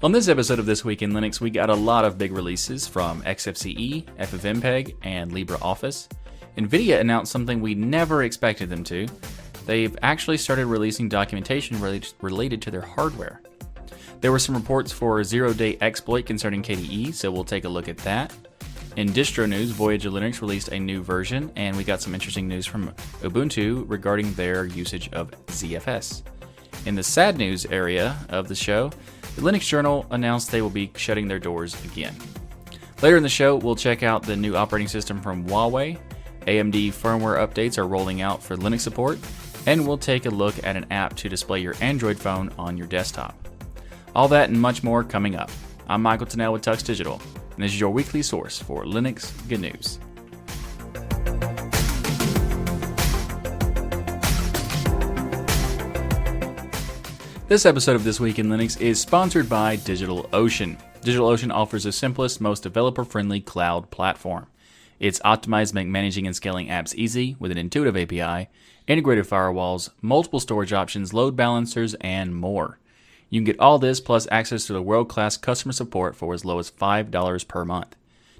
On this episode of This Week in Linux, we got a lot of big releases from XFCE, FFmpeg, and LibreOffice. NVIDIA announced something we never expected them to. They've actually started releasing documentation related to their hardware. There were some reports for a zero day exploit concerning KDE, so we'll take a look at that. In distro news, Voyager Linux released a new version, and we got some interesting news from Ubuntu regarding their usage of ZFS. In the sad news area of the show, the Linux Journal announced they will be shutting their doors again. Later in the show, we'll check out the new operating system from Huawei. AMD firmware updates are rolling out for Linux support, and we'll take a look at an app to display your Android phone on your desktop. All that and much more coming up. I'm Michael Tunnell with Tux Digital, and this is your weekly source for Linux good news. This episode of This Week in Linux is sponsored by DigitalOcean. DigitalOcean offers the simplest, most developer friendly cloud platform. It's optimized to make managing and scaling apps easy with an intuitive API, integrated firewalls, multiple storage options, load balancers, and more. You can get all this plus access to the world class customer support for as low as $5 per month.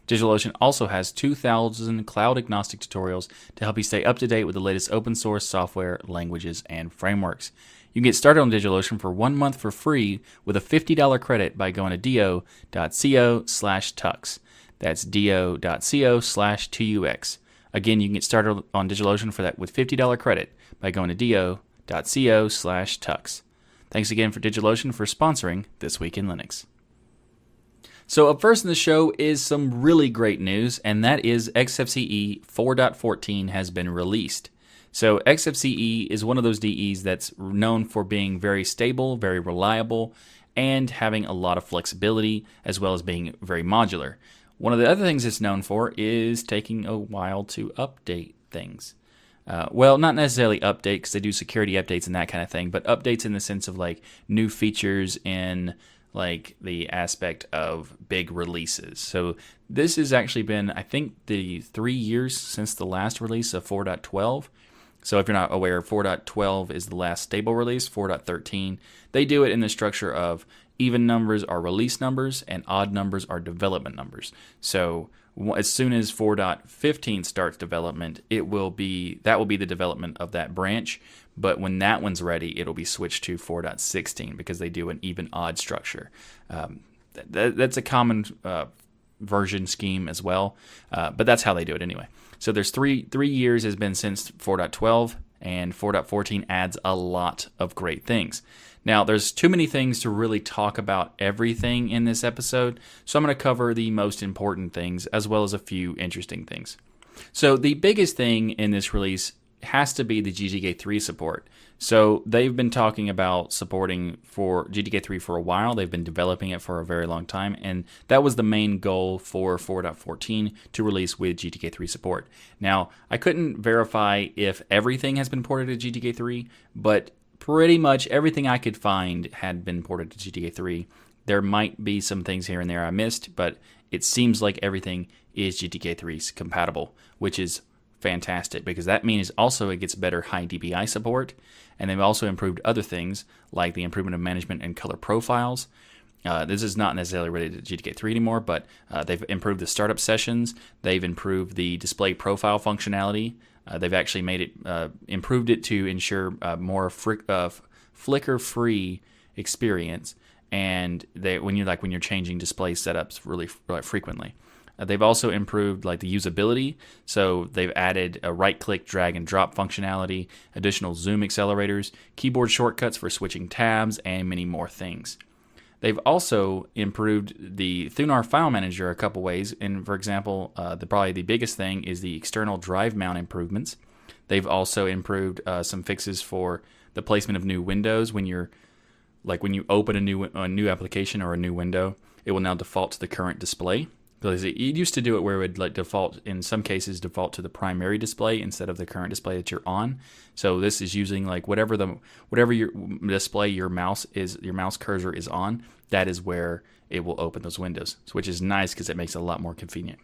DigitalOcean also has 2,000 cloud agnostic tutorials to help you stay up to date with the latest open source software, languages, and frameworks. You can get started on DigitalOcean for one month for free with a $50 credit by going to do.co slash tux. That's do.co slash tux. Again, you can get started on DigitalOcean for that with $50 credit by going to do.co slash tux. Thanks again for DigitalOcean for sponsoring This Week in Linux. So, up first in the show is some really great news, and that is XFCE 4.14 has been released. So XFCE is one of those DEs that's known for being very stable, very reliable, and having a lot of flexibility, as well as being very modular. One of the other things it's known for is taking a while to update things. Uh, well, not necessarily update because they do security updates and that kind of thing, but updates in the sense of like new features in like the aspect of big releases. So this has actually been, I think, the three years since the last release of 4.12. So if you're not aware, 4.12 is the last stable release, 4.13. They do it in the structure of even numbers are release numbers and odd numbers are development numbers. So as soon as 4.15 starts development, it will be that will be the development of that branch. But when that one's ready, it'll be switched to 4.16 because they do an even odd structure. Um, that, that's a common uh, version scheme as well, uh, but that's how they do it anyway. So there's three three years has been since 4.12, and 4.14 adds a lot of great things. Now, there's too many things to really talk about everything in this episode, so I'm going to cover the most important things as well as a few interesting things. So, the biggest thing in this release has to be the GTK3 support. So they've been talking about supporting for GTK3 for a while. They've been developing it for a very long time, and that was the main goal for 4.14 to release with GTK3 support. Now, I couldn't verify if everything has been ported to GTK3, but pretty much everything I could find had been ported to GTK3. There might be some things here and there I missed, but it seems like everything is GTK3 compatible, which is fantastic because that means also it gets better high DPI support. And they've also improved other things like the improvement of management and color profiles. Uh, this is not necessarily related to GTK3 anymore, but uh, they've improved the startup sessions. They've improved the display profile functionality. Uh, they've actually made it uh, improved it to ensure uh, more uh, flicker-free experience. And they, when you're like when you're changing display setups really, really frequently. Uh, they've also improved like the usability. So they've added a right-click drag and drop functionality, additional zoom accelerators, keyboard shortcuts for switching tabs, and many more things. They've also improved the Thunar file manager a couple ways. And for example, uh, the probably the biggest thing is the external drive mount improvements. They've also improved uh, some fixes for the placement of new windows when you're like when you open a new a new application or a new window, it will now default to the current display because it, used to do it where it would like default in some cases default to the primary display instead of the current display that you're on. So this is using like whatever the whatever your display your mouse is your mouse cursor is on that is where it will open those windows which is nice because it makes it a lot more convenient.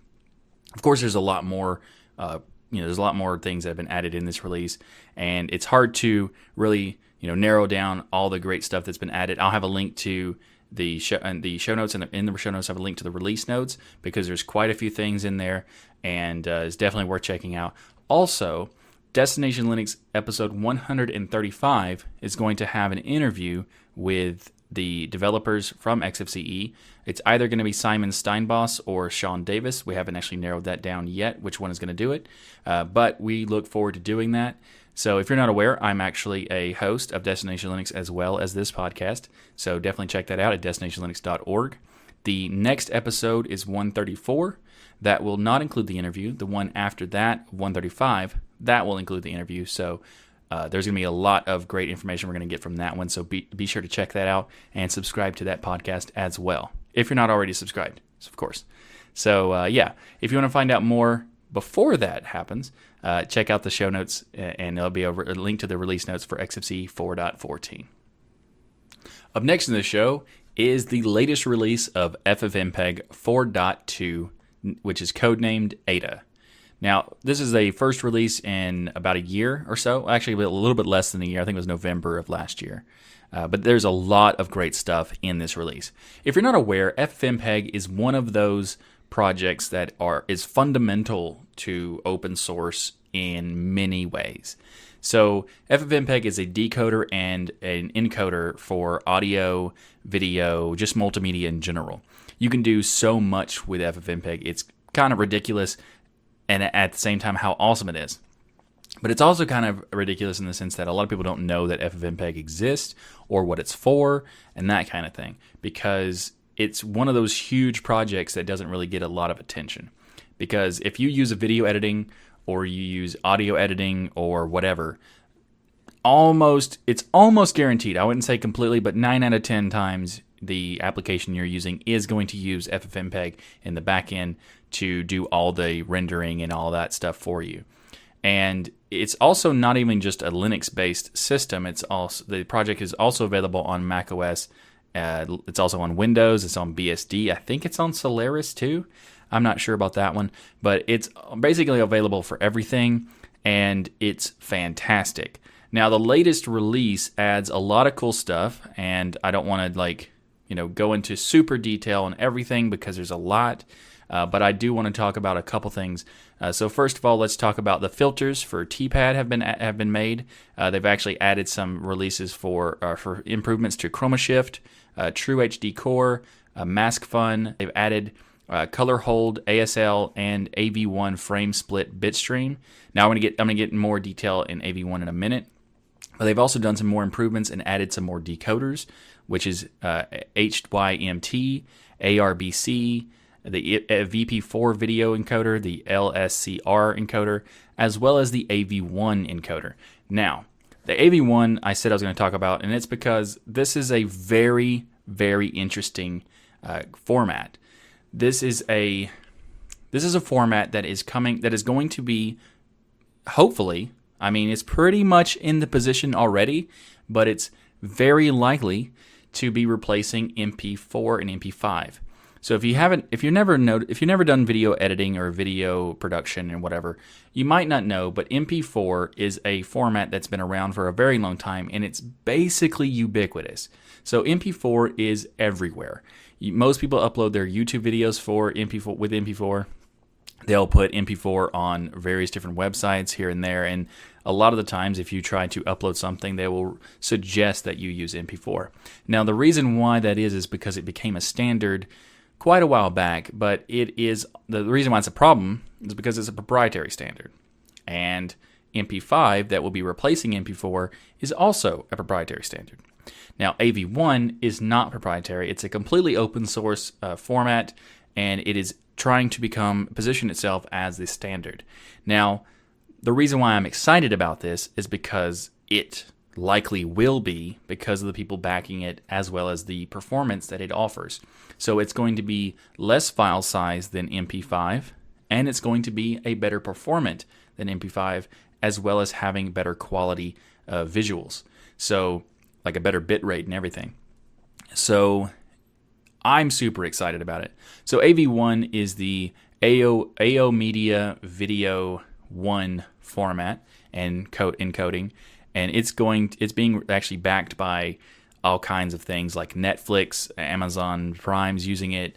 Of course there's a lot more uh, you know there's a lot more things that have been added in this release and it's hard to really you know narrow down all the great stuff that's been added. I'll have a link to the show and the show notes and the, in the show notes have a link to the release notes because there's quite a few things in there and uh, it's definitely worth checking out. Also, Destination Linux episode 135 is going to have an interview with the developers from XFCE. It's either going to be Simon Steinbeiß or Sean Davis. We haven't actually narrowed that down yet, which one is going to do it, uh, but we look forward to doing that. So, if you're not aware, I'm actually a host of Destination Linux as well as this podcast. So, definitely check that out at destinationlinux.org. The next episode is 134. That will not include the interview. The one after that, 135, that will include the interview. So, uh, there's going to be a lot of great information we're going to get from that one. So, be, be sure to check that out and subscribe to that podcast as well. If you're not already subscribed, of course. So, uh, yeah, if you want to find out more before that happens, uh, check out the show notes and there'll be a, a link to the release notes for XFCE 4.14. Up next in the show is the latest release of FFmpeg 4.2, which is codenamed Ada. Now, this is a first release in about a year or so, actually a little bit less than a year. I think it was November of last year. Uh, but there's a lot of great stuff in this release. If you're not aware, FFmpeg is one of those projects that are is fundamental to open source in many ways. So FFmpeg is a decoder and an encoder for audio, video, just multimedia in general. You can do so much with FFmpeg. It's kind of ridiculous and at the same time how awesome it is. But it's also kind of ridiculous in the sense that a lot of people don't know that FFmpeg exists or what it's for and that kind of thing because it's one of those huge projects that doesn't really get a lot of attention. Because if you use a video editing or you use audio editing or whatever, almost it's almost guaranteed. I wouldn't say completely, but 9 out of 10 times the application you're using is going to use FFmpeg in the backend to do all the rendering and all that stuff for you. And it's also not even just a Linux based system. It's also the project is also available on macOS uh, it's also on Windows. It's on BSD. I think it's on Solaris too. I'm not sure about that one, but it's basically available for everything, and it's fantastic. Now, the latest release adds a lot of cool stuff, and I don't want to like you know go into super detail on everything because there's a lot. Uh, but I do want to talk about a couple things. Uh, so first of all, let's talk about the filters for TPAD have been have been made. Uh, they've actually added some releases for uh, for improvements to ChromaShift, uh, True HD Core, uh, Mask Fun. They've added uh, color hold, ASL, and AV1 frame split bitstream. Now I'm gonna get I'm gonna get in more detail in AV1 in a minute. But they've also done some more improvements and added some more decoders, which is uh, HYMT, ARBC, the VP4 video encoder, the LSCR encoder, as well as the AV1 encoder. Now, the AV1 I said I was going to talk about, and it's because this is a very, very interesting uh, format. This is a this is a format that is coming that is going to be hopefully. I mean, it's pretty much in the position already, but it's very likely to be replacing MP4 and MP5. So if you haven't, if you never know, if you've never done video editing or video production and whatever, you might not know, but MP4 is a format that's been around for a very long time and it's basically ubiquitous. So MP4 is everywhere. Most people upload their YouTube videos for MP4 with MP4. They'll put MP4 on various different websites here and there, and a lot of the times, if you try to upload something, they will suggest that you use MP4. Now, the reason why that is is because it became a standard quite a while back, but it is the reason why it's a problem is because it's a proprietary standard. And MP5 that will be replacing MP4 is also a proprietary standard. Now, AV1 is not proprietary, it's a completely open source uh, format and it is trying to become position itself as the standard. Now, the reason why I'm excited about this is because it likely will be because of the people backing it as well as the performance that it offers. So it's going to be less file size than MP5 and it's going to be a better performant than MP5 as well as having better quality uh, visuals. So like a better bit rate and everything. So I'm super excited about it. So AV1 is the AO AO Media Video 1 format and code encoding and it's going it's being actually backed by all kinds of things like Netflix, Amazon Prime's using it,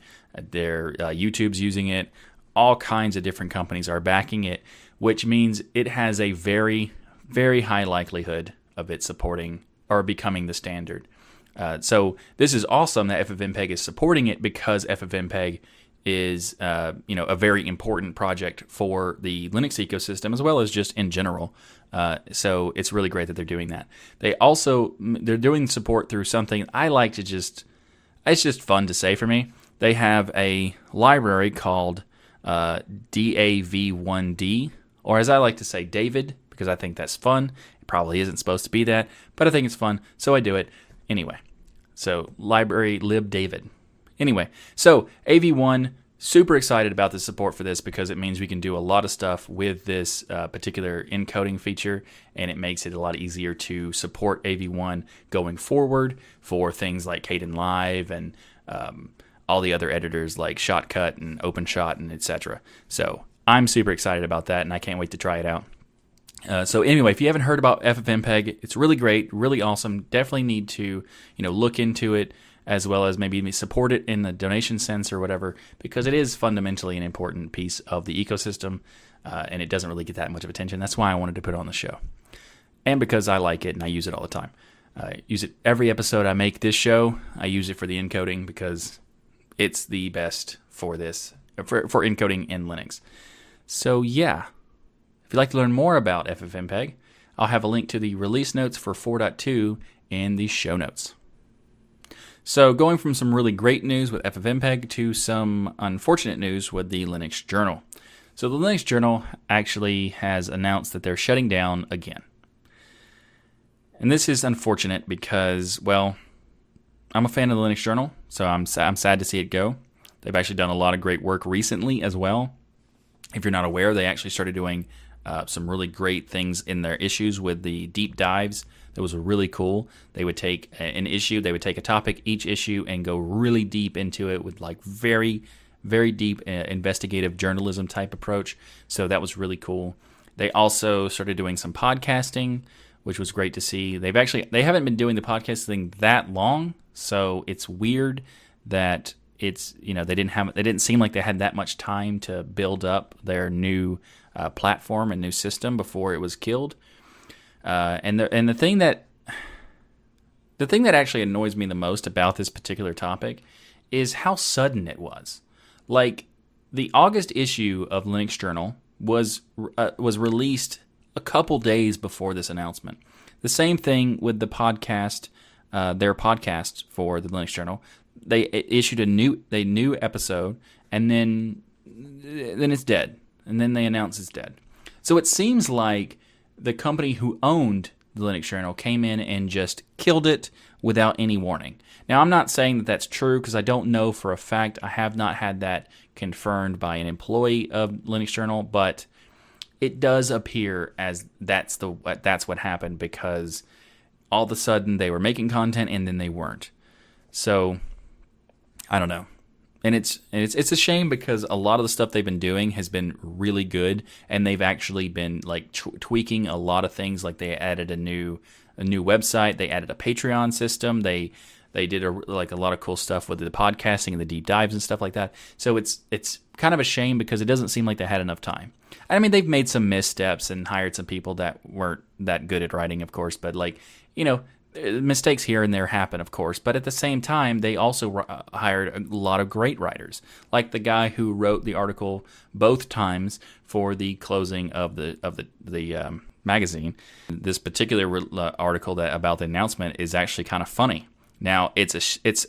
their uh, YouTube's using it. All kinds of different companies are backing it, which means it has a very, very high likelihood of it supporting or becoming the standard. Uh, so this is awesome that FFmpeg is supporting it because FFmpeg is uh, you know a very important project for the Linux ecosystem as well as just in general. Uh, so it's really great that they're doing that. They also they're doing support through something I like to just it's just fun to say for me. They have a library called uh, DAV1D, or as I like to say, David, because I think that's fun. It probably isn't supposed to be that, but I think it's fun, so I do it anyway. So library lib David. Anyway, so AV1, super excited about the support for this because it means we can do a lot of stuff with this uh, particular encoding feature, and it makes it a lot easier to support AV1 going forward for things like Kdenlive and um, all the other editors like Shotcut and OpenShot and etc. So I'm super excited about that, and I can't wait to try it out. Uh, so anyway, if you haven't heard about FFmpeg, it's really great, really awesome. Definitely need to you know look into it as well as maybe support it in the donation sense or whatever, because it is fundamentally an important piece of the ecosystem, uh, and it doesn't really get that much of attention. That's why I wanted to put it on the show, and because I like it and I use it all the time. I use it every episode I make this show. I use it for the encoding because it's the best for this for, for encoding in Linux. So yeah, if you'd like to learn more about FFmpeg, I'll have a link to the release notes for 4.2 in the show notes. So, going from some really great news with FFmpeg to some unfortunate news with the Linux Journal. So, the Linux Journal actually has announced that they're shutting down again. And this is unfortunate because, well, I'm a fan of the Linux Journal, so I'm, I'm sad to see it go. They've actually done a lot of great work recently as well. If you're not aware, they actually started doing uh, some really great things in their issues with the deep dives that was really cool. They would take an issue, they would take a topic, each issue, and go really deep into it with like very, very deep uh, investigative journalism type approach. So that was really cool. They also started doing some podcasting, which was great to see. They've actually they haven't been doing the podcasting that long, so it's weird that it's you know they didn't have they didn't seem like they had that much time to build up their new uh, platform and new system before it was killed. Uh, and the and the thing that the thing that actually annoys me the most about this particular topic is how sudden it was. Like the August issue of Linux Journal was uh, was released a couple days before this announcement. The same thing with the podcast, uh, their podcast for the Linux Journal. They issued a new a new episode, and then then it's dead, and then they announce it's dead. So it seems like the company who owned the Linux Journal came in and just killed it without any warning. Now, I'm not saying that that's true because I don't know for a fact. I have not had that confirmed by an employee of Linux Journal, but it does appear as that's the that's what happened because all of a sudden they were making content and then they weren't. So I don't know and it's and it's it's a shame because a lot of the stuff they've been doing has been really good, and they've actually been like tweaking a lot of things. Like they added a new a new website, they added a Patreon system, they they did a, like a lot of cool stuff with the podcasting and the deep dives and stuff like that. So it's it's kind of a shame because it doesn't seem like they had enough time. I mean, they've made some missteps and hired some people that weren't that good at writing, of course, but like you know mistakes here and there happen, of course, but at the same time, they also uh, hired a lot of great writers, like the guy who wrote the article both times for the closing of the of the the um, magazine. This particular uh, article that about the announcement is actually kind of funny. Now, it's a it's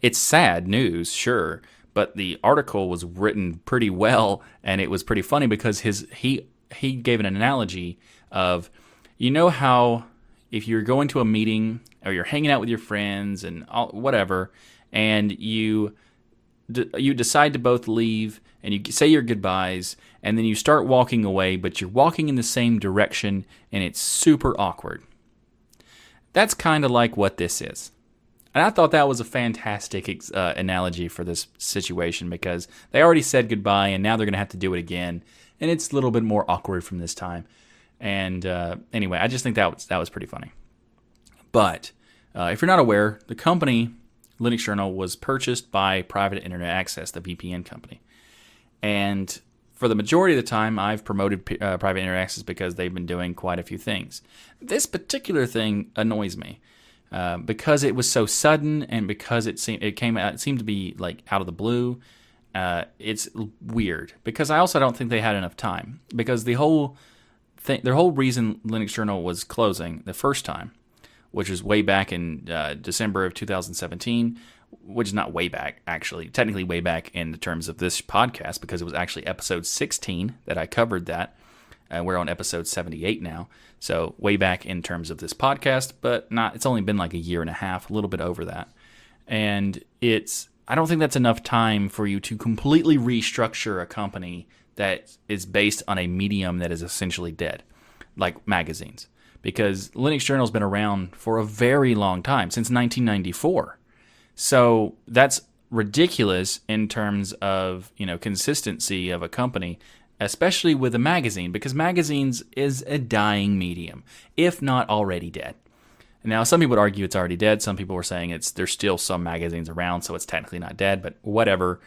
it's sad news, sure, but the article was written pretty well, and it was pretty funny because his he he gave an analogy of you know how if you're going to a meeting or you're hanging out with your friends and all, whatever, and you you decide to both leave and you say your goodbyes and then you start walking away, but you're walking in the same direction and it's super awkward. That's kind of like what this is. And I thought that was a fantastic uh, analogy for this situation because they already said goodbye and now they're going to have to do it again. And it's a little bit more awkward from this time. And uh, anyway, I just think that was that was pretty funny. But Uh, if you're not aware, the company Linux Journal was purchased by Private Internet Access, the VPN company, and for the majority of the time, I've promoted uh, Private Internet Access because they've been doing quite a few things. This particular thing annoys me. Uh, because it was so sudden and because it seemed it came out it seemed to be like out of the blue uh, it's weird because I also don't think they had enough time because the whole thing, their whole reason Linux Journal was closing the first time, which was way back in uh, December of 2017, which is not way back actually, technically way back in the terms of this podcast because it was actually episode 16 that I covered that. Uh, we're on episode 78 now, so way back in terms of this podcast, but not. It's only been like a year and a half, a little bit over that, and it's I don't think that's enough time for you to completely restructure a company that is based on a medium that is essentially dead, like magazines. Because Linux Journal's been around for a very long time, since 1994. So that's ridiculous in terms of, you know, consistency of a company, especially with a magazine, because magazines is a dying medium, if not already dead. Now, some people would argue it's already dead. Some people were saying it's there's still some magazines around, so it's technically not dead. But whatever,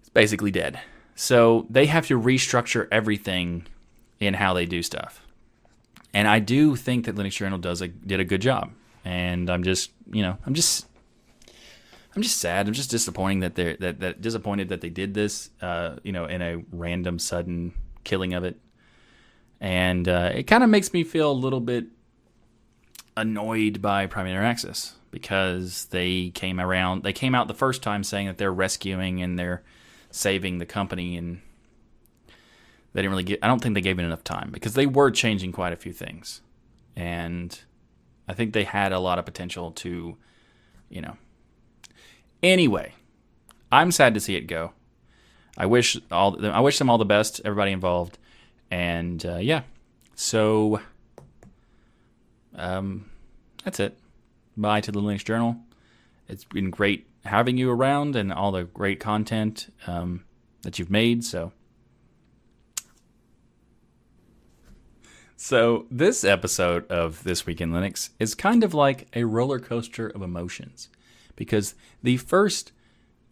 it's basically dead. So they have to restructure everything in how they do stuff. And I do think that Linux Journal does a did a good job. And I'm just you know I'm just I'm just sad. I'm just disappointing that they're that, that disappointed that they did this. Uh, you know, in a random sudden killing of it. And uh, it kind of makes me feel a little bit annoyed by Internet Access because they came around. They came out the first time saying that they're rescuing and they're saving the company, and they didn't really get. I don't think they gave it enough time because they were changing quite a few things, and I think they had a lot of potential to, you know. Anyway, I'm sad to see it go. I wish all I wish them all the best, everybody involved, and uh, yeah. So um, that's it. Bye to the Linux Journal. It's been great having you around and all the great content um, that you've made. So, so this episode of This Week in Linux is kind of like a roller coaster of emotions because the first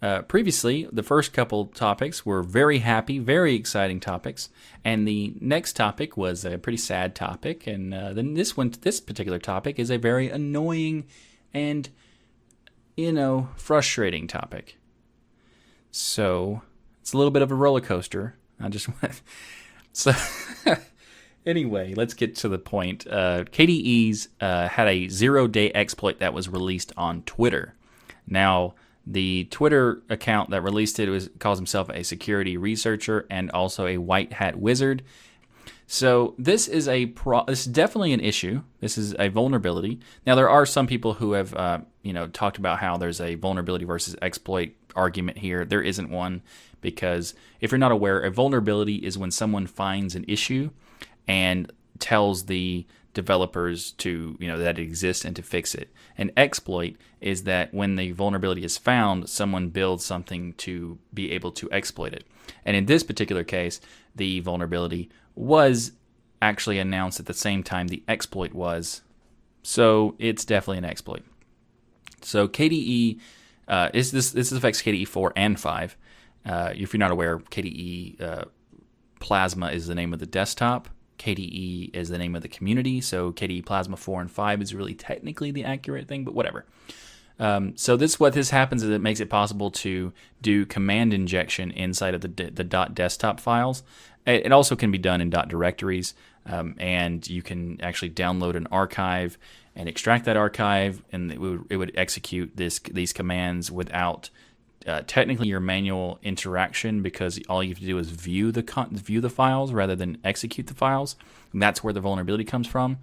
uh, previously, the first couple topics were very happy, very exciting topics, and the next topic was a pretty sad topic, and uh, then this one, this particular topic, is a very annoying and you know frustrating topic. So it's a little bit of a roller coaster. I just want so. anyway, let's get to the point. Uh, KDE's uh, had a zero-day exploit that was released on Twitter. Now the Twitter account that released it was, calls himself a security researcher and also a white hat wizard. So this is a pro- this is definitely an issue. This is a vulnerability. Now there are some people who have uh, you know talked about how there's a vulnerability versus exploit argument here. There isn't one because if you're not aware, a vulnerability is when someone finds an issue and tells the developers to you know that it exists and to fix it. An exploit is that when the vulnerability is found, someone builds something to be able to exploit it. And in this particular case, the vulnerability was actually announced at the same time the exploit was. So it's definitely an exploit. So KDE uh, is this this affects KDE four and five. Uh, if you're not aware, KDE uh, Plasma is the name of the desktop. KDE is the name of the community, so KDE Plasma 4 and 5 is really technically the accurate thing, but whatever. Um, so this what this happens is it makes it possible to do command injection inside of the the dot desktop files. It also can be done in directories, um, and you can actually download an archive and extract that archive, and it would, it would execute this these commands without uh, technically your manual interaction because all you have to do is view the con- view the files rather than execute the files. And that's where the vulnerability comes from.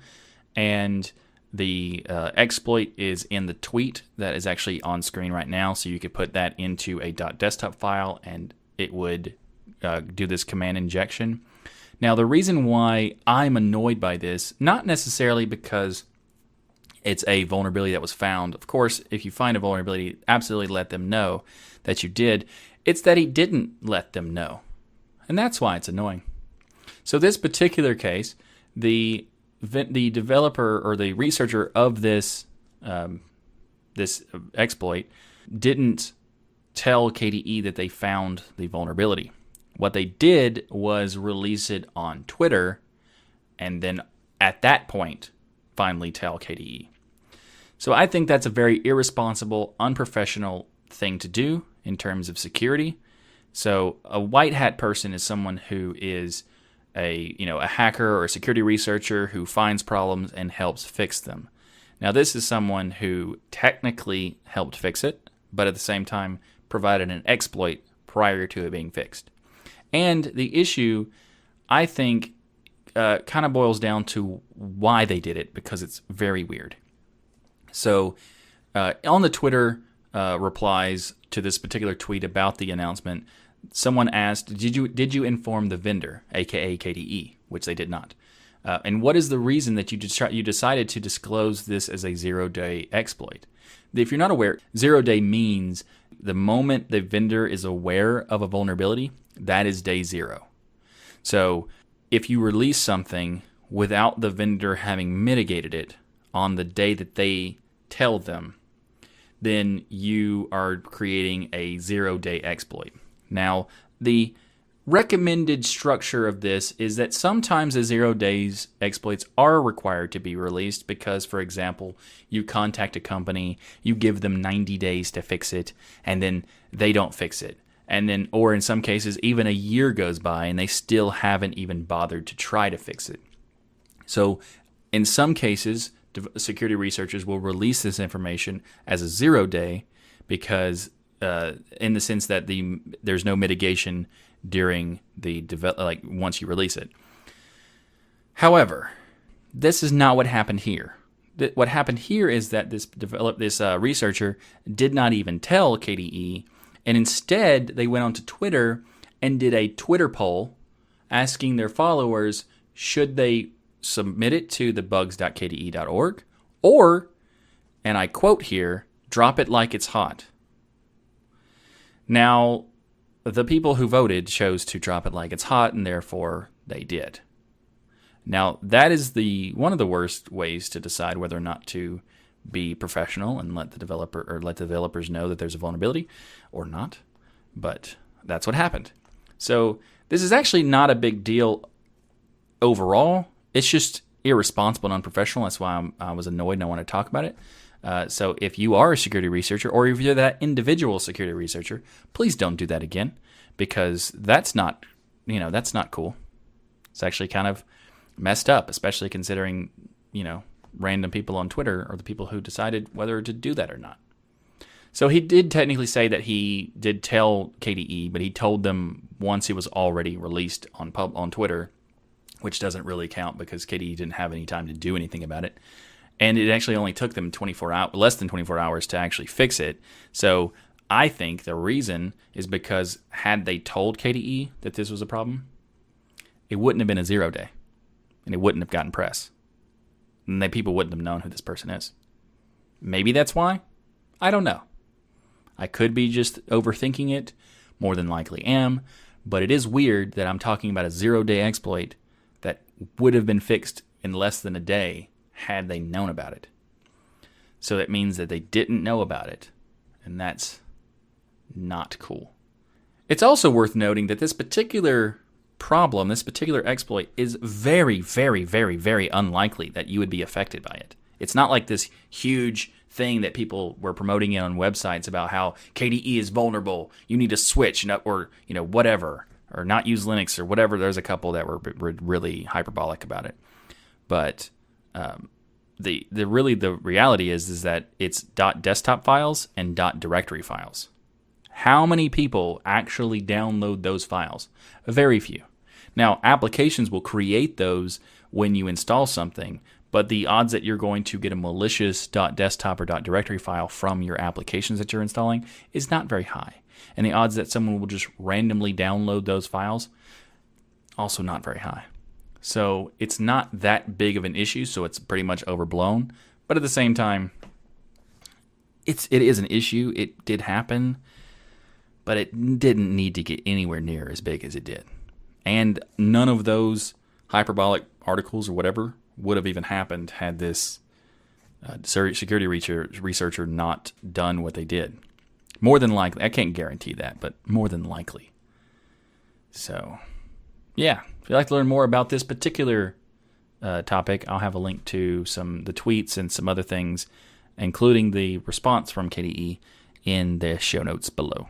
And the uh, exploit is in the tweet that is actually on screen right now. So you could put that into a .desktop file and it would uh, do this command injection. Now, the reason why I'm annoyed by this, not necessarily because it's a vulnerability that was found. Of course, if you find a vulnerability, absolutely let them know that you did. It's that he didn't let them know. And that's why it's annoying. So this particular case, the the developer or the researcher of this um, this exploit didn't tell KDE that they found the vulnerability. What they did was release it on Twitter and then at that point finally tell KDE. So I think that's a very irresponsible, unprofessional thing to do in terms of security. So a white hat person is someone who is a, you know, a hacker or a security researcher who finds problems and helps fix them. Now this is someone who technically helped fix it, but at the same time provided an exploit prior to it being fixed. And the issue, I think, uh, kind of boils down to why they did it because it's very weird. So, uh, on the Twitter uh, replies to this particular tweet about the announcement, someone asked, "Did you did you inform the vendor, aka KDE?" Which they did not. Uh, and what is the reason that you you decided to disclose this as a zero day exploit? If you're not aware, zero day means the moment the vendor is aware of a vulnerability, that is day zero. So if you release something without the vendor having mitigated it on the day that they tell them, then you are creating a zero day exploit. Now, the recommended structure of this is that sometimes the zero days exploits are required to be released because, for example, you contact a company, you give them 90 days to fix it, and then they don't fix it. And then, or in some cases, even a year goes by and they still haven't even bothered to try to fix it. So, in some cases, security researchers will release this information as a zero day because, uh, in the sense that the there's no mitigation during the develop like once you release it. However, this is not what happened here. What happened here is that this develop this uh, researcher did not even tell KDE, and instead they went onto Twitter and did a Twitter poll asking their followers should they submit it to the bugs.kde.org or, and I quote here, drop it like it's hot. Now, the people who voted chose to drop it like it's hot, and therefore they did. Now, that is the one of the worst ways to decide whether or not to be professional and let the developer or let the developers know that there's a vulnerability or not. But that's what happened. So this is actually not a big deal overall. It's just irresponsible and unprofessional. That's why I'm, i was annoyed and I want to talk about it. Uh, so if you are a security researcher or if you're that individual security researcher, please don't do that again because that's not, you know, that's not cool. It's actually kind of messed up, especially considering, you know, random people on Twitter are the people who decided whether to do that or not. So he did technically say that he did tell KDE, but he told them once he was already released on pub on Twitter, which doesn't really count because KDE didn't have any time to do anything about it and it actually only took them 24 hours, less than 24 hours to actually fix it. So I think the reason is because had they told KDE that this was a problem, it wouldn't have been a zero day, and it wouldn't have gotten press, then people wouldn't have known who this person is. Maybe that's why. I don't know. I could be just overthinking it. More than likely am. But it is weird that I'm talking about a zero day exploit that would have been fixed in less than a day had they known about it. So it means that they didn't know about it, and that's not cool. It's also worth noting that this particular problem, this particular exploit, is very, very, very, very unlikely that you would be affected by it. It's not like this huge thing that people were promoting on websites about how KDE is vulnerable. You need to switch, or you know whatever, or not use Linux or whatever. There's a couple that were, were really hyperbolic about it, but um, the the really the reality is is that it's dot desktop files and dot directory files. How many people actually download those files? Very few. Now, applications will create those when you install something, but the odds that you're going to get a malicious .desktop or .directory file from your applications that you're installing is not very high. And the odds that someone will just randomly download those files also not very high. So it's not that big of an issue, so it's pretty much overblown. But at the same time, it's it is an issue. It did happen, but it didn't need to get anywhere near as big as it did. And none of those hyperbolic articles or whatever would have even happened had this uh, security researcher not done what they did. More than likely, I can't guarantee that, but more than likely. So, yeah, if you'd like to learn more about this particular uh, topic, I'll have a link to some the tweets and some other things, including the response from KDE, in the show notes below.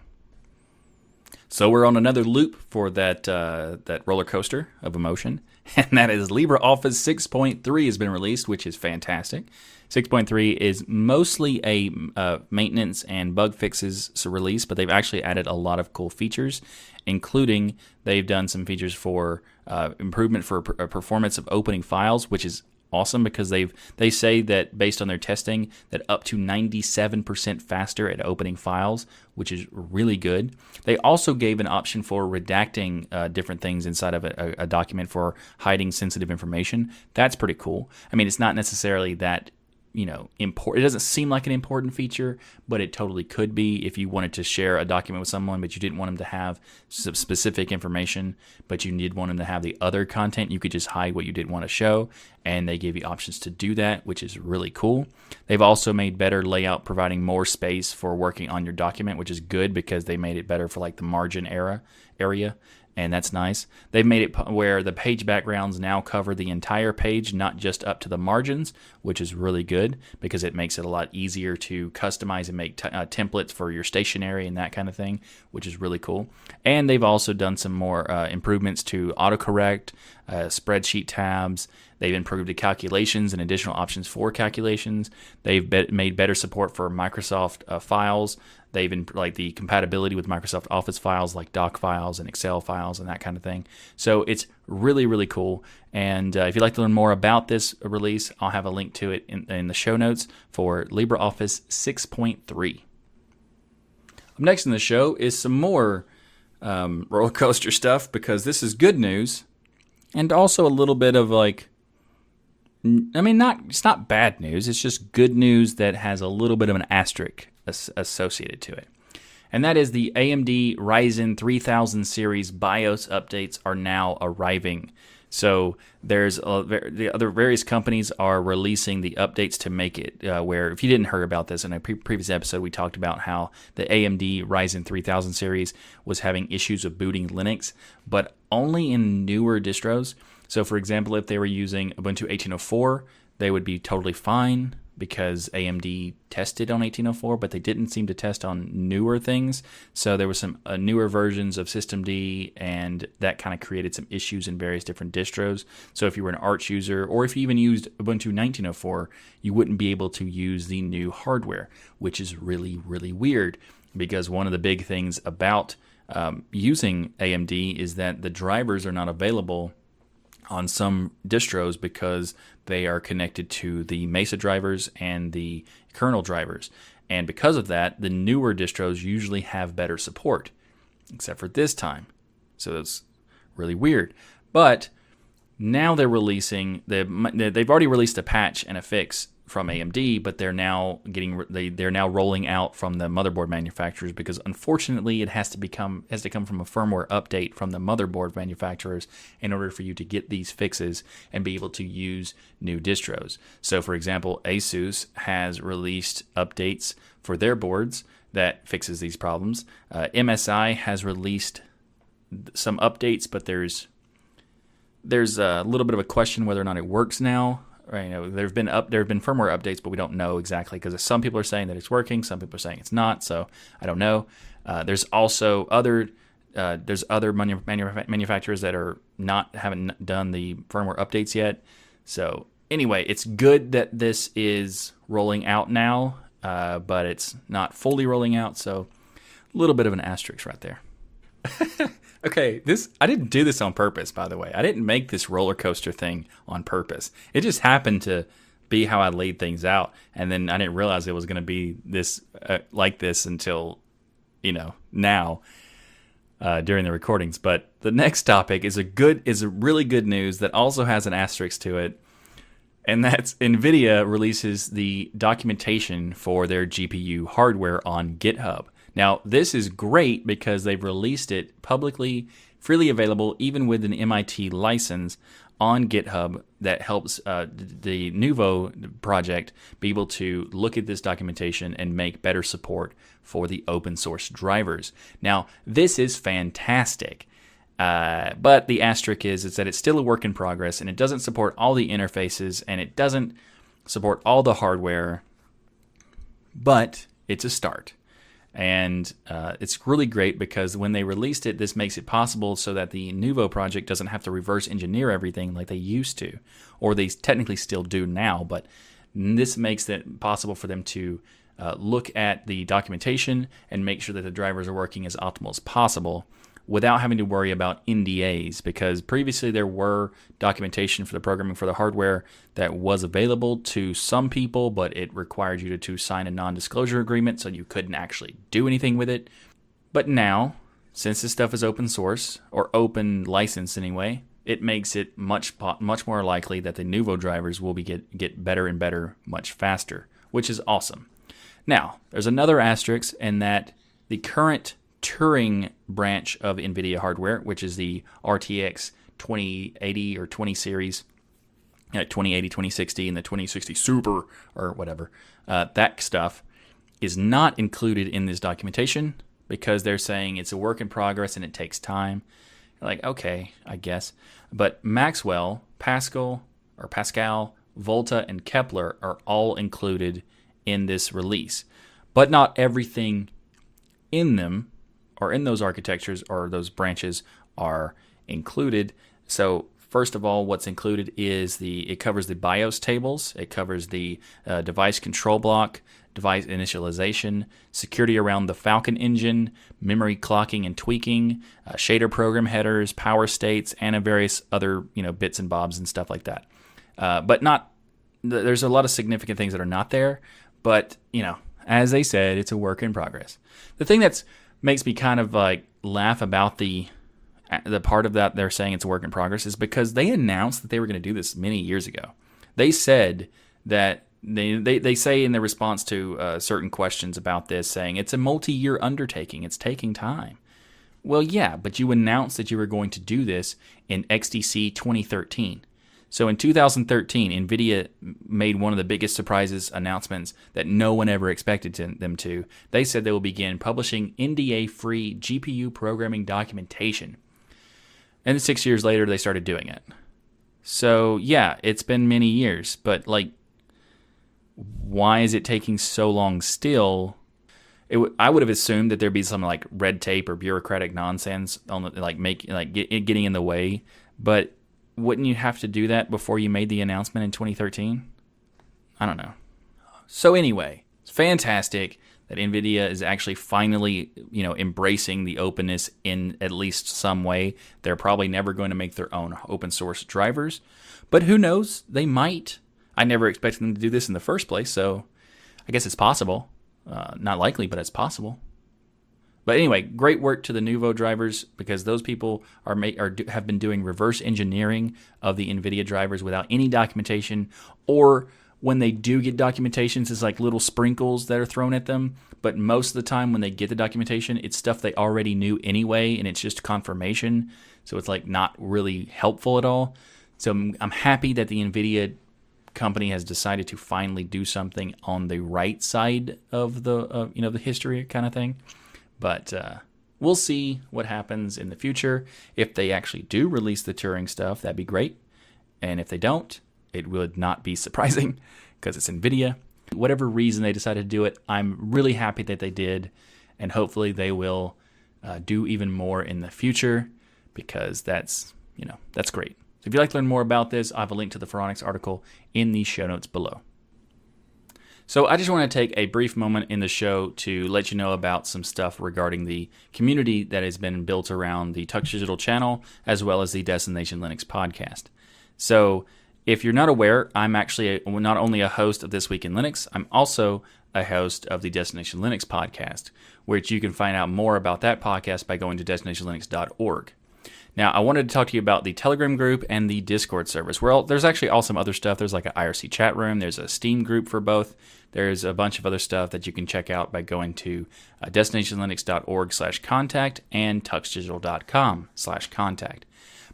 So we're on another loop for that uh, that roller coaster of emotion, and that is LibreOffice 6.3 has been released, which is fantastic. 6.3 is mostly a uh, maintenance and bug fixes release, but they've actually added a lot of cool features, including they've done some features for uh, improvement for uh, performance of opening files, which is awesome because they've they say that based on their testing that up to 97% faster at opening files which is really good. They also gave an option for redacting uh, different things inside of a, a, document for hiding sensitive information. That's pretty cool. I mean it's not necessarily that you know important it doesn't seem like an important feature but it totally could be if you wanted to share a document with someone but you didn't want them to have some specific information but you did want them to have the other content you could just hide what you didn't want to show and they give you options to do that which is really cool. They've also made better layout providing more space for working on your document which is good because they made it better for like the margin era area and that's nice. They've made it where the page backgrounds now cover the entire page, not just up to the margins, which is really good because it makes it a lot easier to customize and make t- uh, templates for your stationery and that kind of thing, which is really cool. And they've also done some more uh, improvements to autocorrect, uh, spreadsheet tabs. They've improved the calculations and additional options for calculations. They've be- made better support for Microsoft uh, files. They've been like the compatibility with Microsoft Office files, like doc files and Excel files and that kind of thing. So it's really, really cool. And uh, if you'd like to learn more about this release, I'll have a link to it in, in the show notes for LibreOffice 6.3. Up next in the show is some more um, roller coaster stuff because this is good news and also a little bit of like I mean, not it's not bad news. It's just good news that has a little bit of an asterisk associated to it. And that is the AMD Ryzen 3000 series BIOS updates are now arriving. So there's the other various companies are releasing the updates to make it uh, where if you didn't hear about this in a pre- previous episode we talked about how the AMD Ryzen 3000 series was having issues with booting Linux but only in newer distros. So for example if they were using Ubuntu 1804 they would be totally fine because AMD tested on 1804, but they didn't seem to test on newer things. So there was some uh, newer versions of systemd, and that kind of created some issues in various different distros. So if you were an Arch user, or if you even used Ubuntu 1904, you wouldn't be able to use the new hardware, which is really really weird. Because one of the big things about um, using AMD is that the drivers are not available on some distros because they are connected to the Mesa drivers and the kernel drivers. And because of that, the newer distros usually have better support, except for this time. So it's really weird. But now they're releasing, they've already released a patch and a fix from AMD, but they're now getting they they're now rolling out from the motherboard manufacturers because unfortunately it has to become has to come from a firmware update from the motherboard manufacturers in order for you to get these fixes and be able to use new distros. So for example, ASUS has released updates for their boards that fixes these problems. Uh, MSI has released some updates, but there's there's a little bit of a question whether or not it works now. Right, you know, there've been up there have been firmware updates, but we don't know exactly because some people are saying that it's working, some people are saying it's not. So I don't know. Uh, there's also other uh, there's other manu- manu- manufacturers that are not haven't done the firmware updates yet. So anyway, it's good that this is rolling out now, uh, but it's not fully rolling out. So a little bit of an asterisk right there. Okay, this I didn't do this on purpose, by the way. I didn't make this roller coaster thing on purpose. It just happened to be how I laid things out, and then I didn't realize it was going to be this uh, like this until you know now uh, during the recordings. But the next topic is a good is a really good news that also has an asterisk to it, and that's NVIDIA releases the documentation for their GPU hardware on GitHub. Now, this is great because they've released it publicly, freely available, even with an MIT license on GitHub that helps uh, the Nouveau project be able to look at this documentation and make better support for the open source drivers. Now, this is fantastic. Uh, but the asterisk is, is that it's still a work in progress and it doesn't support all the interfaces and it doesn't support all the hardware, but it's a start. And uh, it's really great because when they released it, this makes it possible so that the Nouveau project doesn't have to reverse engineer everything like they used to, or they technically still do now. But this makes it possible for them to uh, look at the documentation and make sure that the drivers are working as optimal as possible without having to worry about NDAs because previously there were documentation for the programming for the hardware that was available to some people, but it required you to, to sign a non disclosure agreement so you couldn't actually do anything with it. But now, since this stuff is open source or open license anyway, it makes it much much more likely that the Nouveau drivers will be get, get better and better much faster, which is awesome. Now, there's another asterisk in that the current Turing branch of NVIDIA hardware, which is the RTX 2080 or 20 series, uh, 2080, 2060, and the 2060 Super or whatever, uh, that stuff is not included in this documentation because they're saying it's a work in progress and it takes time. Like, okay, I guess. But Maxwell, Pascal, or Pascal, Volta, and Kepler are all included in this release. But not everything in them or in those architectures or those branches are included. So first of all, what's included is the it covers the BIOS tables, it covers the uh, device control block, device initialization, security around the Falcon engine, memory clocking and tweaking, uh, shader program headers, power states, and various other you know bits and bobs and stuff like that. Uh, but not there's a lot of significant things that are not there. But you know, as they said, it's a work in progress. The thing that's makes me kind of like laugh about the the part of that they're saying it's a work in progress is because they announced that they were going to do this many years ago. They said that they, they, they say in their response to uh, certain questions about this, saying it's a multi year undertaking, it's taking time. Well, yeah, but you announced that you were going to do this in XDC 2013. So in 2013, NVIDIA made one of the biggest surprises announcements that no one ever expected to, them to. They said they will begin publishing NDA free GPU programming documentation. And six years later, they started doing it. So yeah, it's been many years, but like, why is it taking so long still? W- I would have assumed that there'd be some like red tape or bureaucratic nonsense on the, like make like get, getting in the way, but wouldn't you have to do that before you made the announcement in 2013? I don't know. So anyway, it's fantastic that Nvidia is actually finally, you know, embracing the openness in at least some way. They're probably never going to make their own open source drivers, but who knows? They might. I never expected them to do this in the first place, so I guess it's possible. Uh, not likely, but it's possible. But anyway, great work to the Nouveau drivers because those people are, make, are have been doing reverse engineering of the NVIDIA drivers without any documentation, or when they do get documentations, it's like little sprinkles that are thrown at them. But most of the time, when they get the documentation, it's stuff they already knew anyway, and it's just confirmation. So it's like not really helpful at all. So I'm, I'm happy that the NVIDIA company has decided to finally do something on the right side of the uh, you know the history kind of thing. But uh, we'll see what happens in the future. If they actually do release the Turing stuff, that'd be great. And if they don't, it would not be surprising because it's NVIDIA. Whatever reason they decided to do it, I'm really happy that they did. And hopefully they will uh, do even more in the future because that's, you know, that's great. So if you'd like to learn more about this, I have a link to the Phoronix article in the show notes below. So I just want to take a brief moment in the show to let you know about some stuff regarding the community that has been built around the Tux Digital channel as well as the Destination Linux podcast. So if you're not aware, I'm actually a, not only a host of This Week in Linux, I'm also a host of the Destination Linux podcast, which you can find out more about that podcast by going to destinationlinux.org. Now, I wanted to talk to you about the Telegram group and the Discord service. Well, there's actually all some other stuff. There's like an IRC chat room. There's a Steam group for both. There's a bunch of other stuff that you can check out by going to uh, destinationlinux.org slash contact and tuxdigital.com slash contact.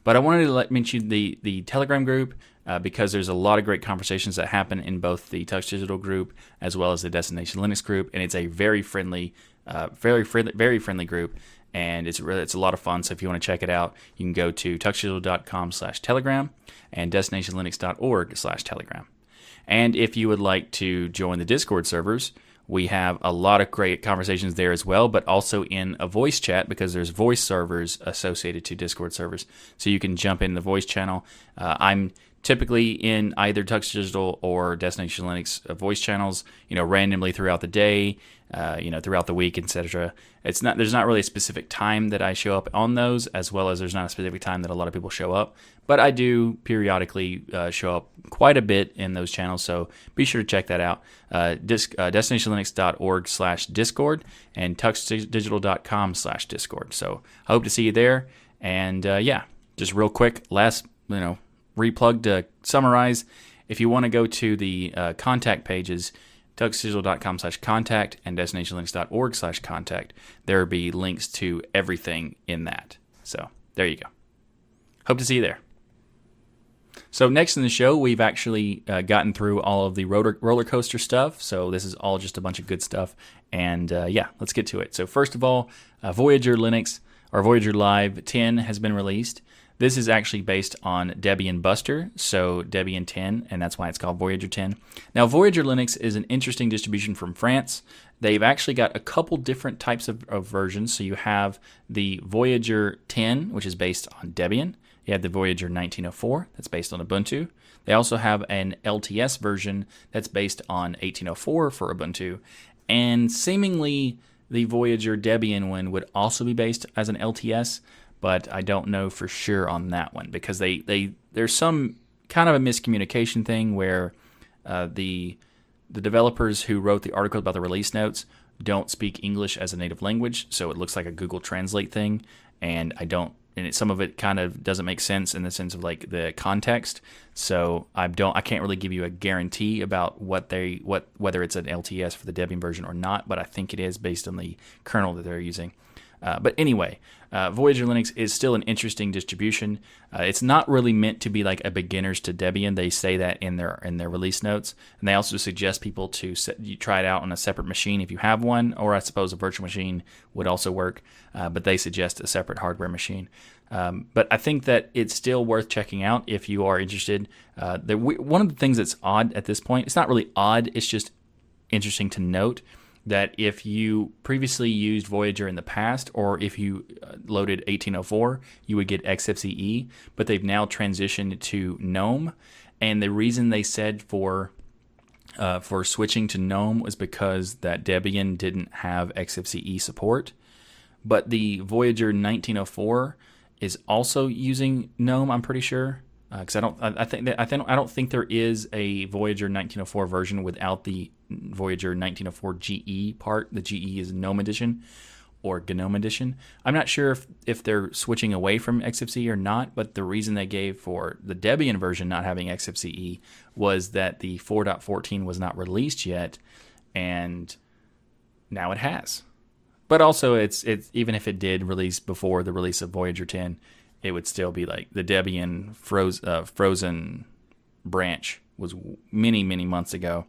But I wanted to let mention the the Telegram group uh, because there's a lot of great conversations that happen in both the Tux Digital group as well as the Destination Linux group, and it's a very friendly, uh, very friendly, very friendly group, and it's really it's a lot of fun. So if you want to check it out, you can go to tuxdigital.com/telegram and destinationlinux.org/telegram. And if you would like to join the Discord servers, we have a lot of great conversations there as well, but also in a voice chat because there's voice servers associated to Discord servers. So you can jump in the voice channel. Uh, I'm typically in either Tux Digital or Destination Linux uh, voice channels, you know, randomly throughout the day, uh, you know, throughout the week, etc. It's not there's not really a specific time that I show up on those, as well as there's not a specific time that a lot of people show up. But I do periodically uh, show up quite a bit in those channels, so be sure to check that out. Uh, disc, uh, destinationlinux.org slash discord and tuxdigital.com slash discord. So I hope to see you there. And uh, yeah, just real quick, last you know replug to summarize. If you want to go to the uh, contact pages, tuxdigital.com slash contact and destinationlinux.org slash contact, there will be links to everything in that. So there you go. Hope to see you there. So next in the show, we've actually uh, gotten through all of the roller, roller coaster stuff. So this is all just a bunch of good stuff. And uh, yeah, let's get to it. So first of all, uh, Voyager Linux or Voyager Live 10 has been released. This is actually based on Debian Buster, so Debian 10, and that's why it's called Voyager 10. Now, Voyager Linux is an interesting distribution from France. They've actually got a couple different types of, of versions. So you have the Voyager 10, which is based on Debian. You have the Voyager 1904, that's based on Ubuntu. They also have an LTS version that's based on 1804 for Ubuntu. And seemingly, the Voyager Debian one would also be based as an LTS, but I don't know for sure on that one because they, they there's some kind of a miscommunication thing where uh, the the developers who wrote the article about the release notes don't speak English as a native language, so it looks like a Google Translate thing, and I don't and it, some of it kind of doesn't make sense in the sense of like the context. So I don't, I can't really give you a guarantee about what they, what whether it's an LTS for the Debian version or not, but I think it is based on the kernel that they're using. Uh, but anyway, uh, Voyager Linux is still an interesting distribution. Uh, it's not really meant to be like a beginners to Debian. They say that in their in their release notes, and they also suggest people to set, you try it out on a separate machine if you have one, or I suppose a virtual machine would also work. Uh, but they suggest a separate hardware machine. Um, but I think that it's still worth checking out if you are interested. Uh, the, one of the things that's odd at this point, it's not really odd. It's just interesting to note that if you previously used Voyager in the past, or if you uh, loaded 1804, you would get XFCE, but they've now transitioned to GNOME. And the reason they said for uh, for switching to GNOME was because that Debian didn't have XFCE support, but the Voyager 1904 is also using GNOME. I'm pretty sure because uh, I don't. I, I think that, I think I don't think there is a Voyager 1904 version without the Voyager 1904 GE part. The GE is GNOME edition or GNOME edition. I'm not sure if, if they're switching away from XFCE or not, but the reason they gave for the Debian version not having XFCE was that the 4.14 was not released yet, and now it has. But also, it's it's even if it did release before the release of Voyager 10, it would still be like the Debian froze, uh, frozen branch was many many months ago,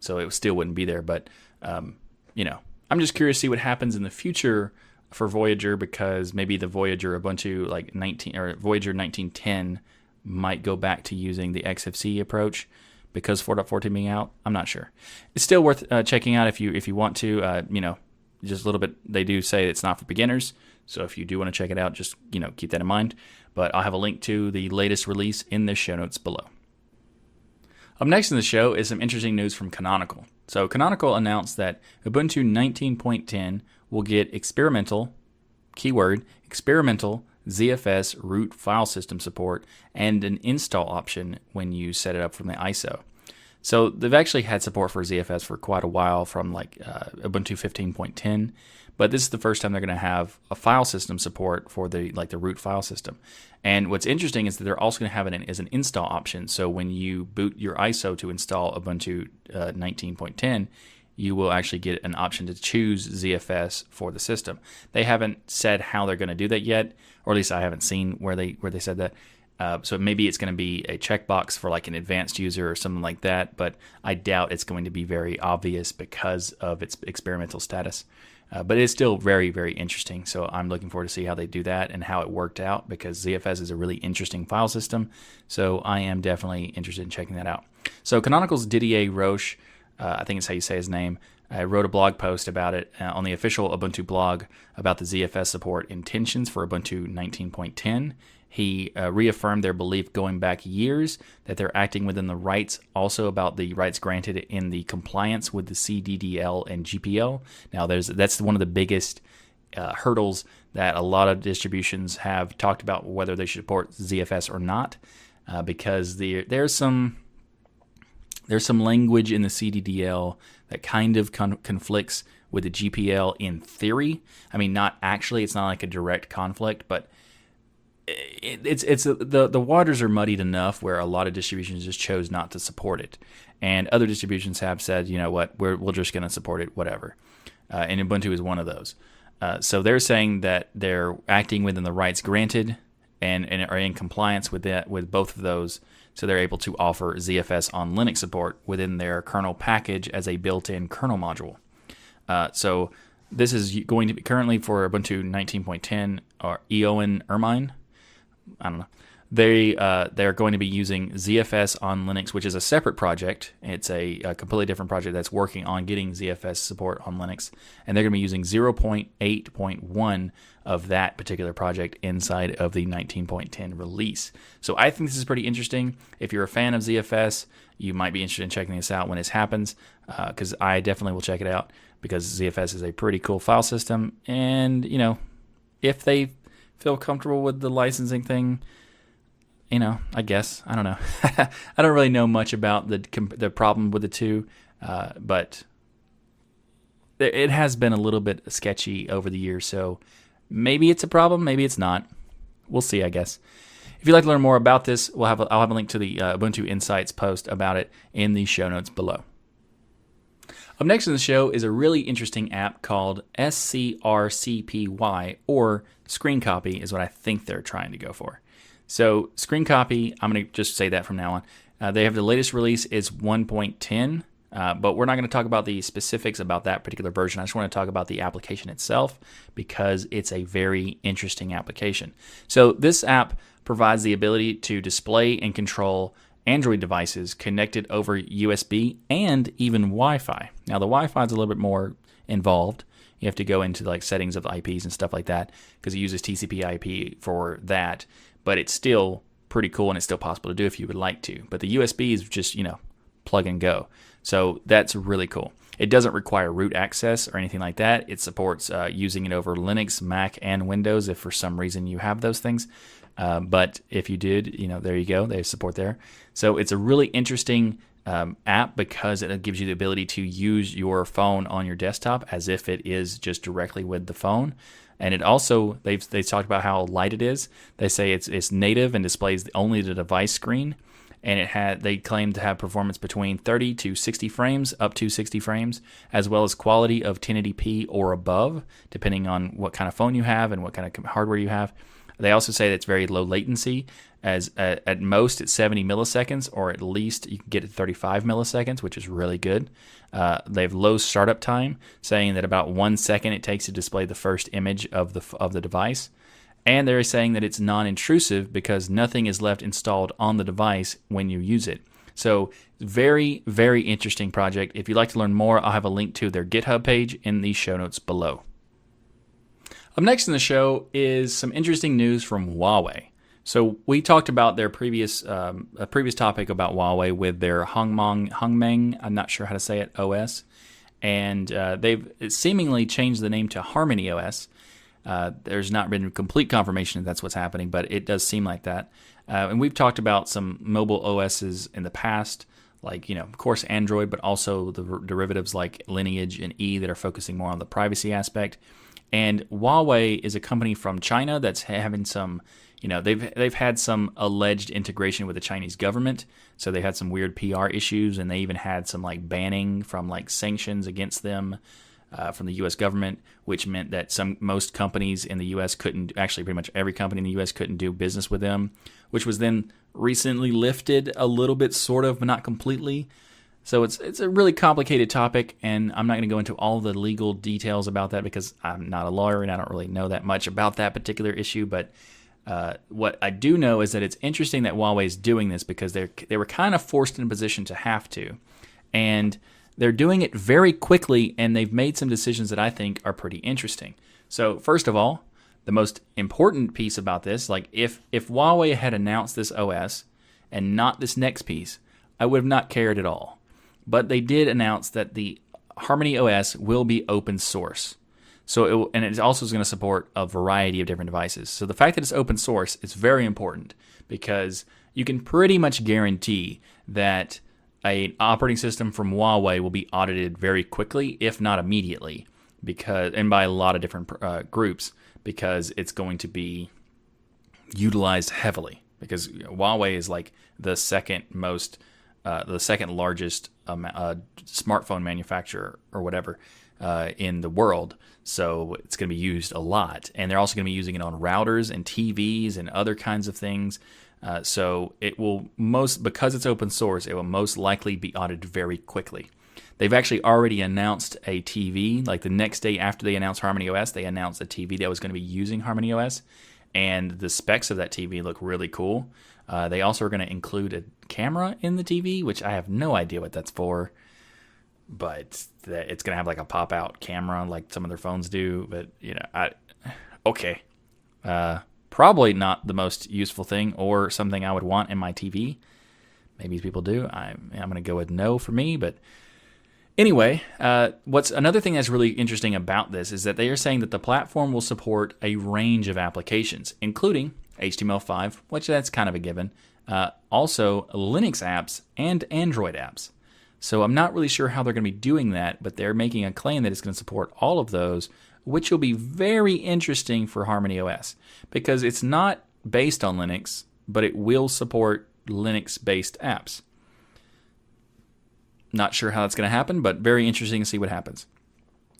so it still wouldn't be there. But um, you know, I'm just curious to see what happens in the future for Voyager because maybe the Voyager Ubuntu like 19 or Voyager 1910 might go back to using the XFC approach because 4.14 being out. I'm not sure. It's still worth uh, checking out if you if you want to. Uh, you know, just a little bit. They do say it's not for beginners, so if you do want to check it out, just you know keep that in mind. But I'll have a link to the latest release in the show notes below. Up next in the show is some interesting news from Canonical. So Canonical announced that Ubuntu 19.10 will get experimental keyword experimental ZFS root file system support and an install option when you set it up from the ISO. So they've actually had support for ZFS for quite a while from like uh, Ubuntu 15.10, but this is the first time they're going to have a file system support for the like the root file system. And what's interesting is that they're also going to have it as an install option. So when you boot your ISO to install Ubuntu uh, 19.10, you will actually get an option to choose ZFS for the system. They haven't said how they're going to do that yet, or at least I haven't seen where they where they said that. Uh, so maybe it's going to be a checkbox for like an advanced user or something like that, but I doubt it's going to be very obvious because of its experimental status. Uh, but it's still very, very interesting. So I'm looking forward to see how they do that and how it worked out because ZFS is a really interesting file system. So I am definitely interested in checking that out. So Canonical's Didier Roche, uh, I think it's how you say his name, I wrote a blog post about it uh, on the official Ubuntu blog about the ZFS support intentions for Ubuntu 19.10. He uh, reaffirmed their belief going back years that they're acting within the rights, also about the rights granted in the compliance with the CDDL and GPL. Now, there's that's one of the biggest uh, hurdles that a lot of distributions have talked about whether they should support ZFS or not, uh, because the, there's some there's some language in the CDDL that kind of con- conflicts with the GPL in theory. I mean, not actually. It's not like a direct conflict, but it, it's it's the the waters are muddied enough where a lot of distributions just chose not to support it, and other distributions have said, you know what, we're we're just going to support it, whatever. Uh, and Ubuntu is one of those. Uh, so they're saying that they're acting within the rights granted and, and are in compliance with that with both of those. So they're able to offer ZFS on Linux support within their kernel package as a built-in kernel module. Uh, so this is going to be currently for Ubuntu 19.10 or Eoan Ermine I don't know. They uh, they're going to be using ZFS on Linux, which is a separate project. It's a, a, completely different project that's working on getting ZFS support on Linux, and they're going to be using 0.8.1 of that particular project inside of the 19.10 release. So I think this is pretty interesting. If you're a fan of ZFS, you might be interested in checking this out when this happens, because uh, I definitely will check it out because ZFS is a pretty cool file system, and you know, if they feel comfortable with the licensing thing. You know, I guess I don't know. I don't really know much about the the problem with the two, uh, but it has been a little bit sketchy over the years. So maybe it's a problem, maybe it's not. We'll see, I guess. If you'd like to learn more about this, we'll have a, I'll have a link to the uh, Ubuntu Insights post about it in the show notes below. Up next in the show is a really interesting app called SCRCPY, or Screen Copy, is what I think they're trying to go for. So, Screen Copy, I'm going to just say that from now on. Uh, they have the latest release is 1.10, uh, but we're not going to talk about the specifics about that particular version. I just want to talk about the application itself because it's a very interesting application. So, this app provides the ability to display and control Android devices connected over USB and even Wi-Fi. Now the Wi-Fi is a little bit more involved. You have to go into like settings of IPs and stuff like that because it uses TCP/IP for that. But it's still pretty cool and it's still possible to do if you would like to. But the USB is just you know plug and go. So that's really cool. It doesn't require root access or anything like that. It supports uh, using it over Linux, Mac, and Windows if for some reason you have those things. Uh, but if you did, you know, there you go. They have support there. So it's a really interesting um, app because it gives you the ability to use your phone on your desktop as if it is just directly with the phone. And it also they've they talked about how light it is. They say it's it's native and displays only the device screen. And it had they claim to have performance between 30 to 60 frames, up to 60 frames, as well as quality of 1080p or above, depending on what kind of phone you have and what kind of hardware you have. They also say that it's very low latency, as uh, at most it's 70 milliseconds, or at least you can get it 35 milliseconds, which is really good. Uh, they have low startup time, saying that about one second it takes to display the first image of the of the device. And they're saying that it's non-intrusive because nothing is left installed on the device when you use it. So, very, very interesting project. If you'd like to learn more, I'll have a link to their GitHub page in the show notes below. Up next in the show is some interesting news from Huawei. So we talked about their previous um, a previous topic about Huawei with their Hongmeng Hongmeng I'm not sure how to say it OS, and uh, they've seemingly changed the name to Harmony OS. Uh, there's not been complete confirmation that that's what's happening, but it does seem like that. Uh, and we've talked about some mobile OSs in the past, like you know, of course, Android, but also the derivatives like Lineage and E that are focusing more on the privacy aspect. And Huawei is a company from China that's having some, you know they've they've had some alleged integration with the Chinese government, so they had some weird PR issues, and they even had some like banning from like sanctions against them uh, from the U.S. government, which meant that some most companies in the U.S. couldn't actually pretty much every company in the U.S. couldn't do business with them, which was then recently lifted a little bit, sort of, but not completely. So it's it's a really complicated topic, and I'm not going to go into all the legal details about that because I'm not a lawyer and I don't really know that much about that particular issue. But uh, what I do know is that it's interesting that Huawei is doing this because they they were kind of forced in a position to have to, and they're doing it very quickly, and they've made some decisions that I think are pretty interesting. So first of all, the most important piece about this, like if if Huawei had announced this OS and not this next piece, I would have not cared at all but they did announce that the Harmony OS will be open source. So it, and it also is going to support a variety of different devices. So the fact that it's open source is very important because you can pretty much guarantee that an operating system from Huawei will be audited very quickly, if not immediately, because and by a lot of different uh, groups because it's going to be utilized heavily because Huawei is like the second most uh, the second largest um, uh, smartphone manufacturer or whatever uh, in the world. So it's going to be used a lot. And they're also going to be using it on routers and TVs and other kinds of things. Uh, so it will most, because it's open source, it will most likely be audited very quickly. They've actually already announced a TV. Like the next day after they announced Harmony OS, they announced a TV that was going to be using Harmony OS. And the specs of that TV look really cool. Uh, they also are going to include a camera in the TV, which I have no idea what that's for. But it's going to have like a pop out camera like some of their phones do. But, you know, I, okay. Uh, probably not the most useful thing or something I would want in my TV. Maybe people do. I'm, I'm going to go with no for me. But anyway, uh, what's another thing that's really interesting about this is that they are saying that the platform will support a range of applications, including HTML5, which that's kind of a given. Uh, also, Linux apps and Android apps. So I'm not really sure how they're going to be doing that, but they're making a claim that it's going to support all of those, which will be very interesting for Harmony OS because it's not based on Linux, but it will support Linux based apps. Not sure how that's going to happen, but very interesting to see what happens.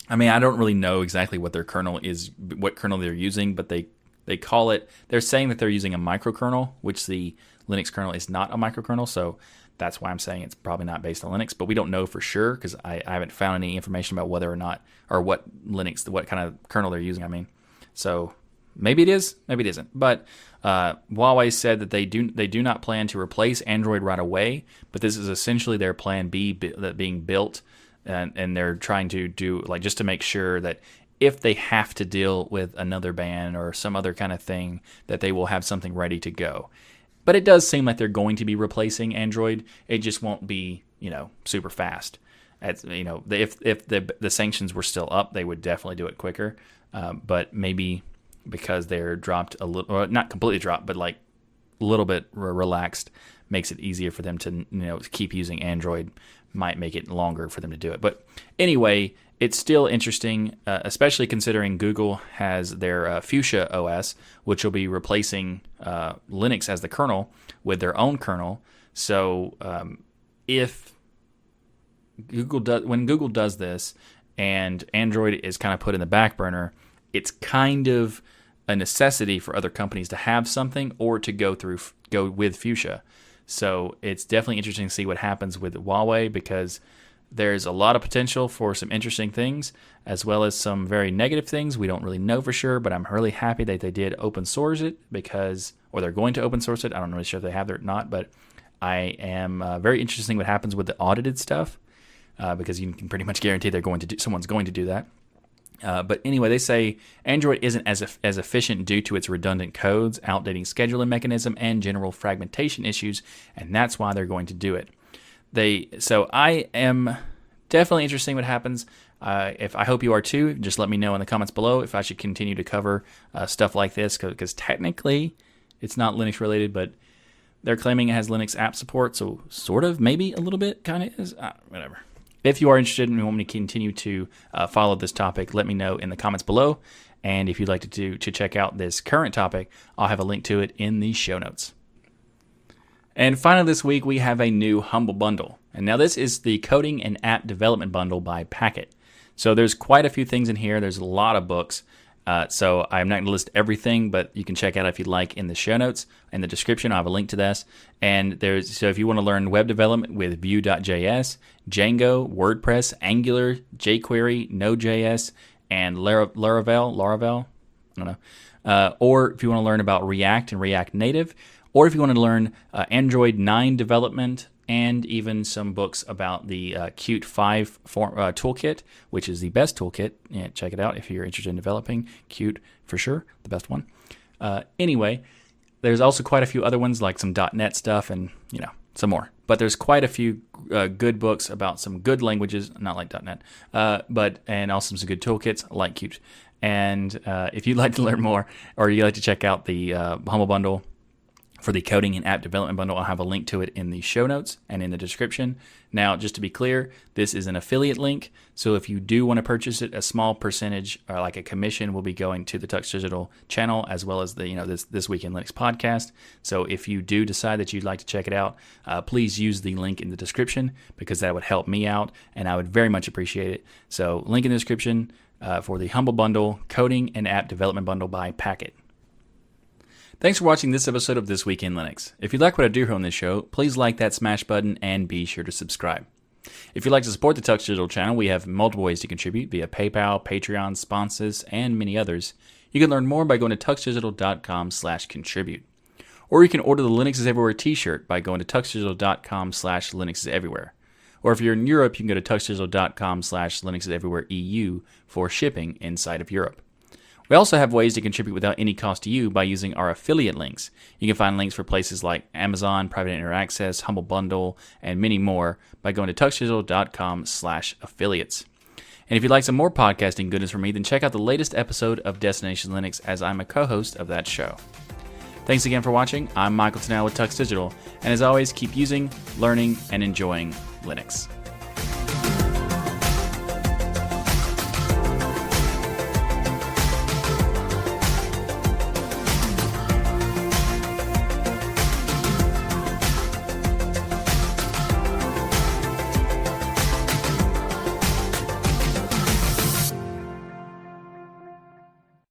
I mean, I don't really know exactly what their kernel is, what kernel they're using, but they they call it, they're saying that they're using a microkernel, which the Linux kernel is not a microkernel. So that's why I'm saying it's probably not based on Linux, but we don't know for sure because I, I, haven't found any information about whether or not, or what Linux, what kind of kernel they're using. I mean, so maybe it is, maybe it isn't. But uh, Huawei said that they do they do not plan to replace Android right away, but this is essentially their plan B that being built, and, and they're trying to do like just to make sure that if they have to deal with another ban or some other kind of thing, that they will have something ready to go. But it does seem like they're going to be replacing Android. It just won't be, you know, super fast. As, you know, if if the the sanctions were still up, they would definitely do it quicker. Um, but maybe because they're dropped a little, or not completely dropped, but like a little bit relaxed, makes it easier for them to you know keep using Android. Might make it longer for them to do it. But anyway, it's still interesting, uh, especially considering Google has their uh, Fuchsia OS, which will be replacing uh, Linux as the kernel with their own kernel. So um, if Google does, when Google does this, and Android is kind of put in the back burner, it's kind of a necessity for other companies to have something or to go through go with Fuchsia. So it's definitely interesting to see what happens with Huawei because there's a lot of potential for some interesting things, as well as some very negative things. We don't really know for sure, but I'm really happy that they did open source it because, or they're going to open source it. I don't really sure if they have it or not, but I am uh, very interested in what happens with the audited stuff uh, because you can pretty much guarantee they're going to do, someone's going to do that. Uh, but anyway, they say Android isn't as as efficient due to its redundant codes, outdating scheduling mechanism, and general fragmentation issues, and that's why they're going to do it they so I am definitely interested in what happens. Uh, if I hope you are too, just let me know in the comments below if I should continue to cover uh, stuff like this because technically it's not Linux related, but they're claiming it has Linux app support, so sort of, maybe a little bit, kind of is, uh, whatever. If you are interested and want me to continue to uh, follow this topic, let me know in the comments below. And if you'd like to, to, to check out this current topic, I'll have a link to it in the show notes. And finally, this week we have a new Humble Bundle. And now this is the Coding and App Development Bundle by Packt. So there's quite a few things in here. There's a lot of books. Uh, so I'm not going to list everything, but you can check out if you'd like in the show notes in the description. I'll have a link to this. And there's so if you want to learn web development with Vue.js, Django, WordPress, Angular, jQuery, Node.js, and Laravel, Laravel, I don't know. Uh, or if you want to learn about React and React Native, or if you want to learn uh, Android 9 development and even some books about the uh, Qt 5 form, uh, toolkit, which is the best toolkit. Yeah, check it out if you're interested in developing Qt for sure, the best one. Uh, anyway, there's also quite a few other ones like some .NET stuff and you know some more. But there's quite a few uh, good books about some good languages, not like .NET, uh, but and also some good toolkits like Qt. And uh, if you'd like to learn more, or you'd like to check out the Humble Bundle, for the coding and app development bundle. I'll have a link to it in the show notes and in the description. Now, just to be clear, this is an affiliate link. So if you do want to purchase it, a small percentage or like a commission will be going to the Tux Digital channel as well as the, you know, this, this Week in Linux podcast. So if you do decide that you'd like to check it out, uh, please use the link in the description because that would help me out and I would very much appreciate it. So link in the description uh, for the Humble Bundle, Coding and App Development Bundle by Packt. Thanks for watching this episode of This Week in Linux. If you like what I do here on this show, please like that smash button and be sure to subscribe. If you'd like to support the Tux Digital channel, we have multiple ways to contribute via PayPal, Patreon, sponsors, and many others. You can learn more by going to tuxdigital.com slash contribute. Or you can order the Linux is Everywhere t-shirt by going to tuxdigital.com slash Linux is Everywhere. Or if you're in Europe, you can go to tuxdigital.com slash Linux is Everywhere EU for shipping inside of Europe. We also have ways to contribute without any cost to you by using our affiliate links. You can find links for places like Amazon, Private Internet Access, Humble Bundle, and many more by going to tuxdigital.com slash affiliates. And if you'd like some more podcasting goodness from me, then check out the latest episode of Destination Linux as I'm a co-host of that show. Thanks again for watching. I'm Michael Tunnell with Tux Digital, and as always, keep using, learning, and enjoying Linux.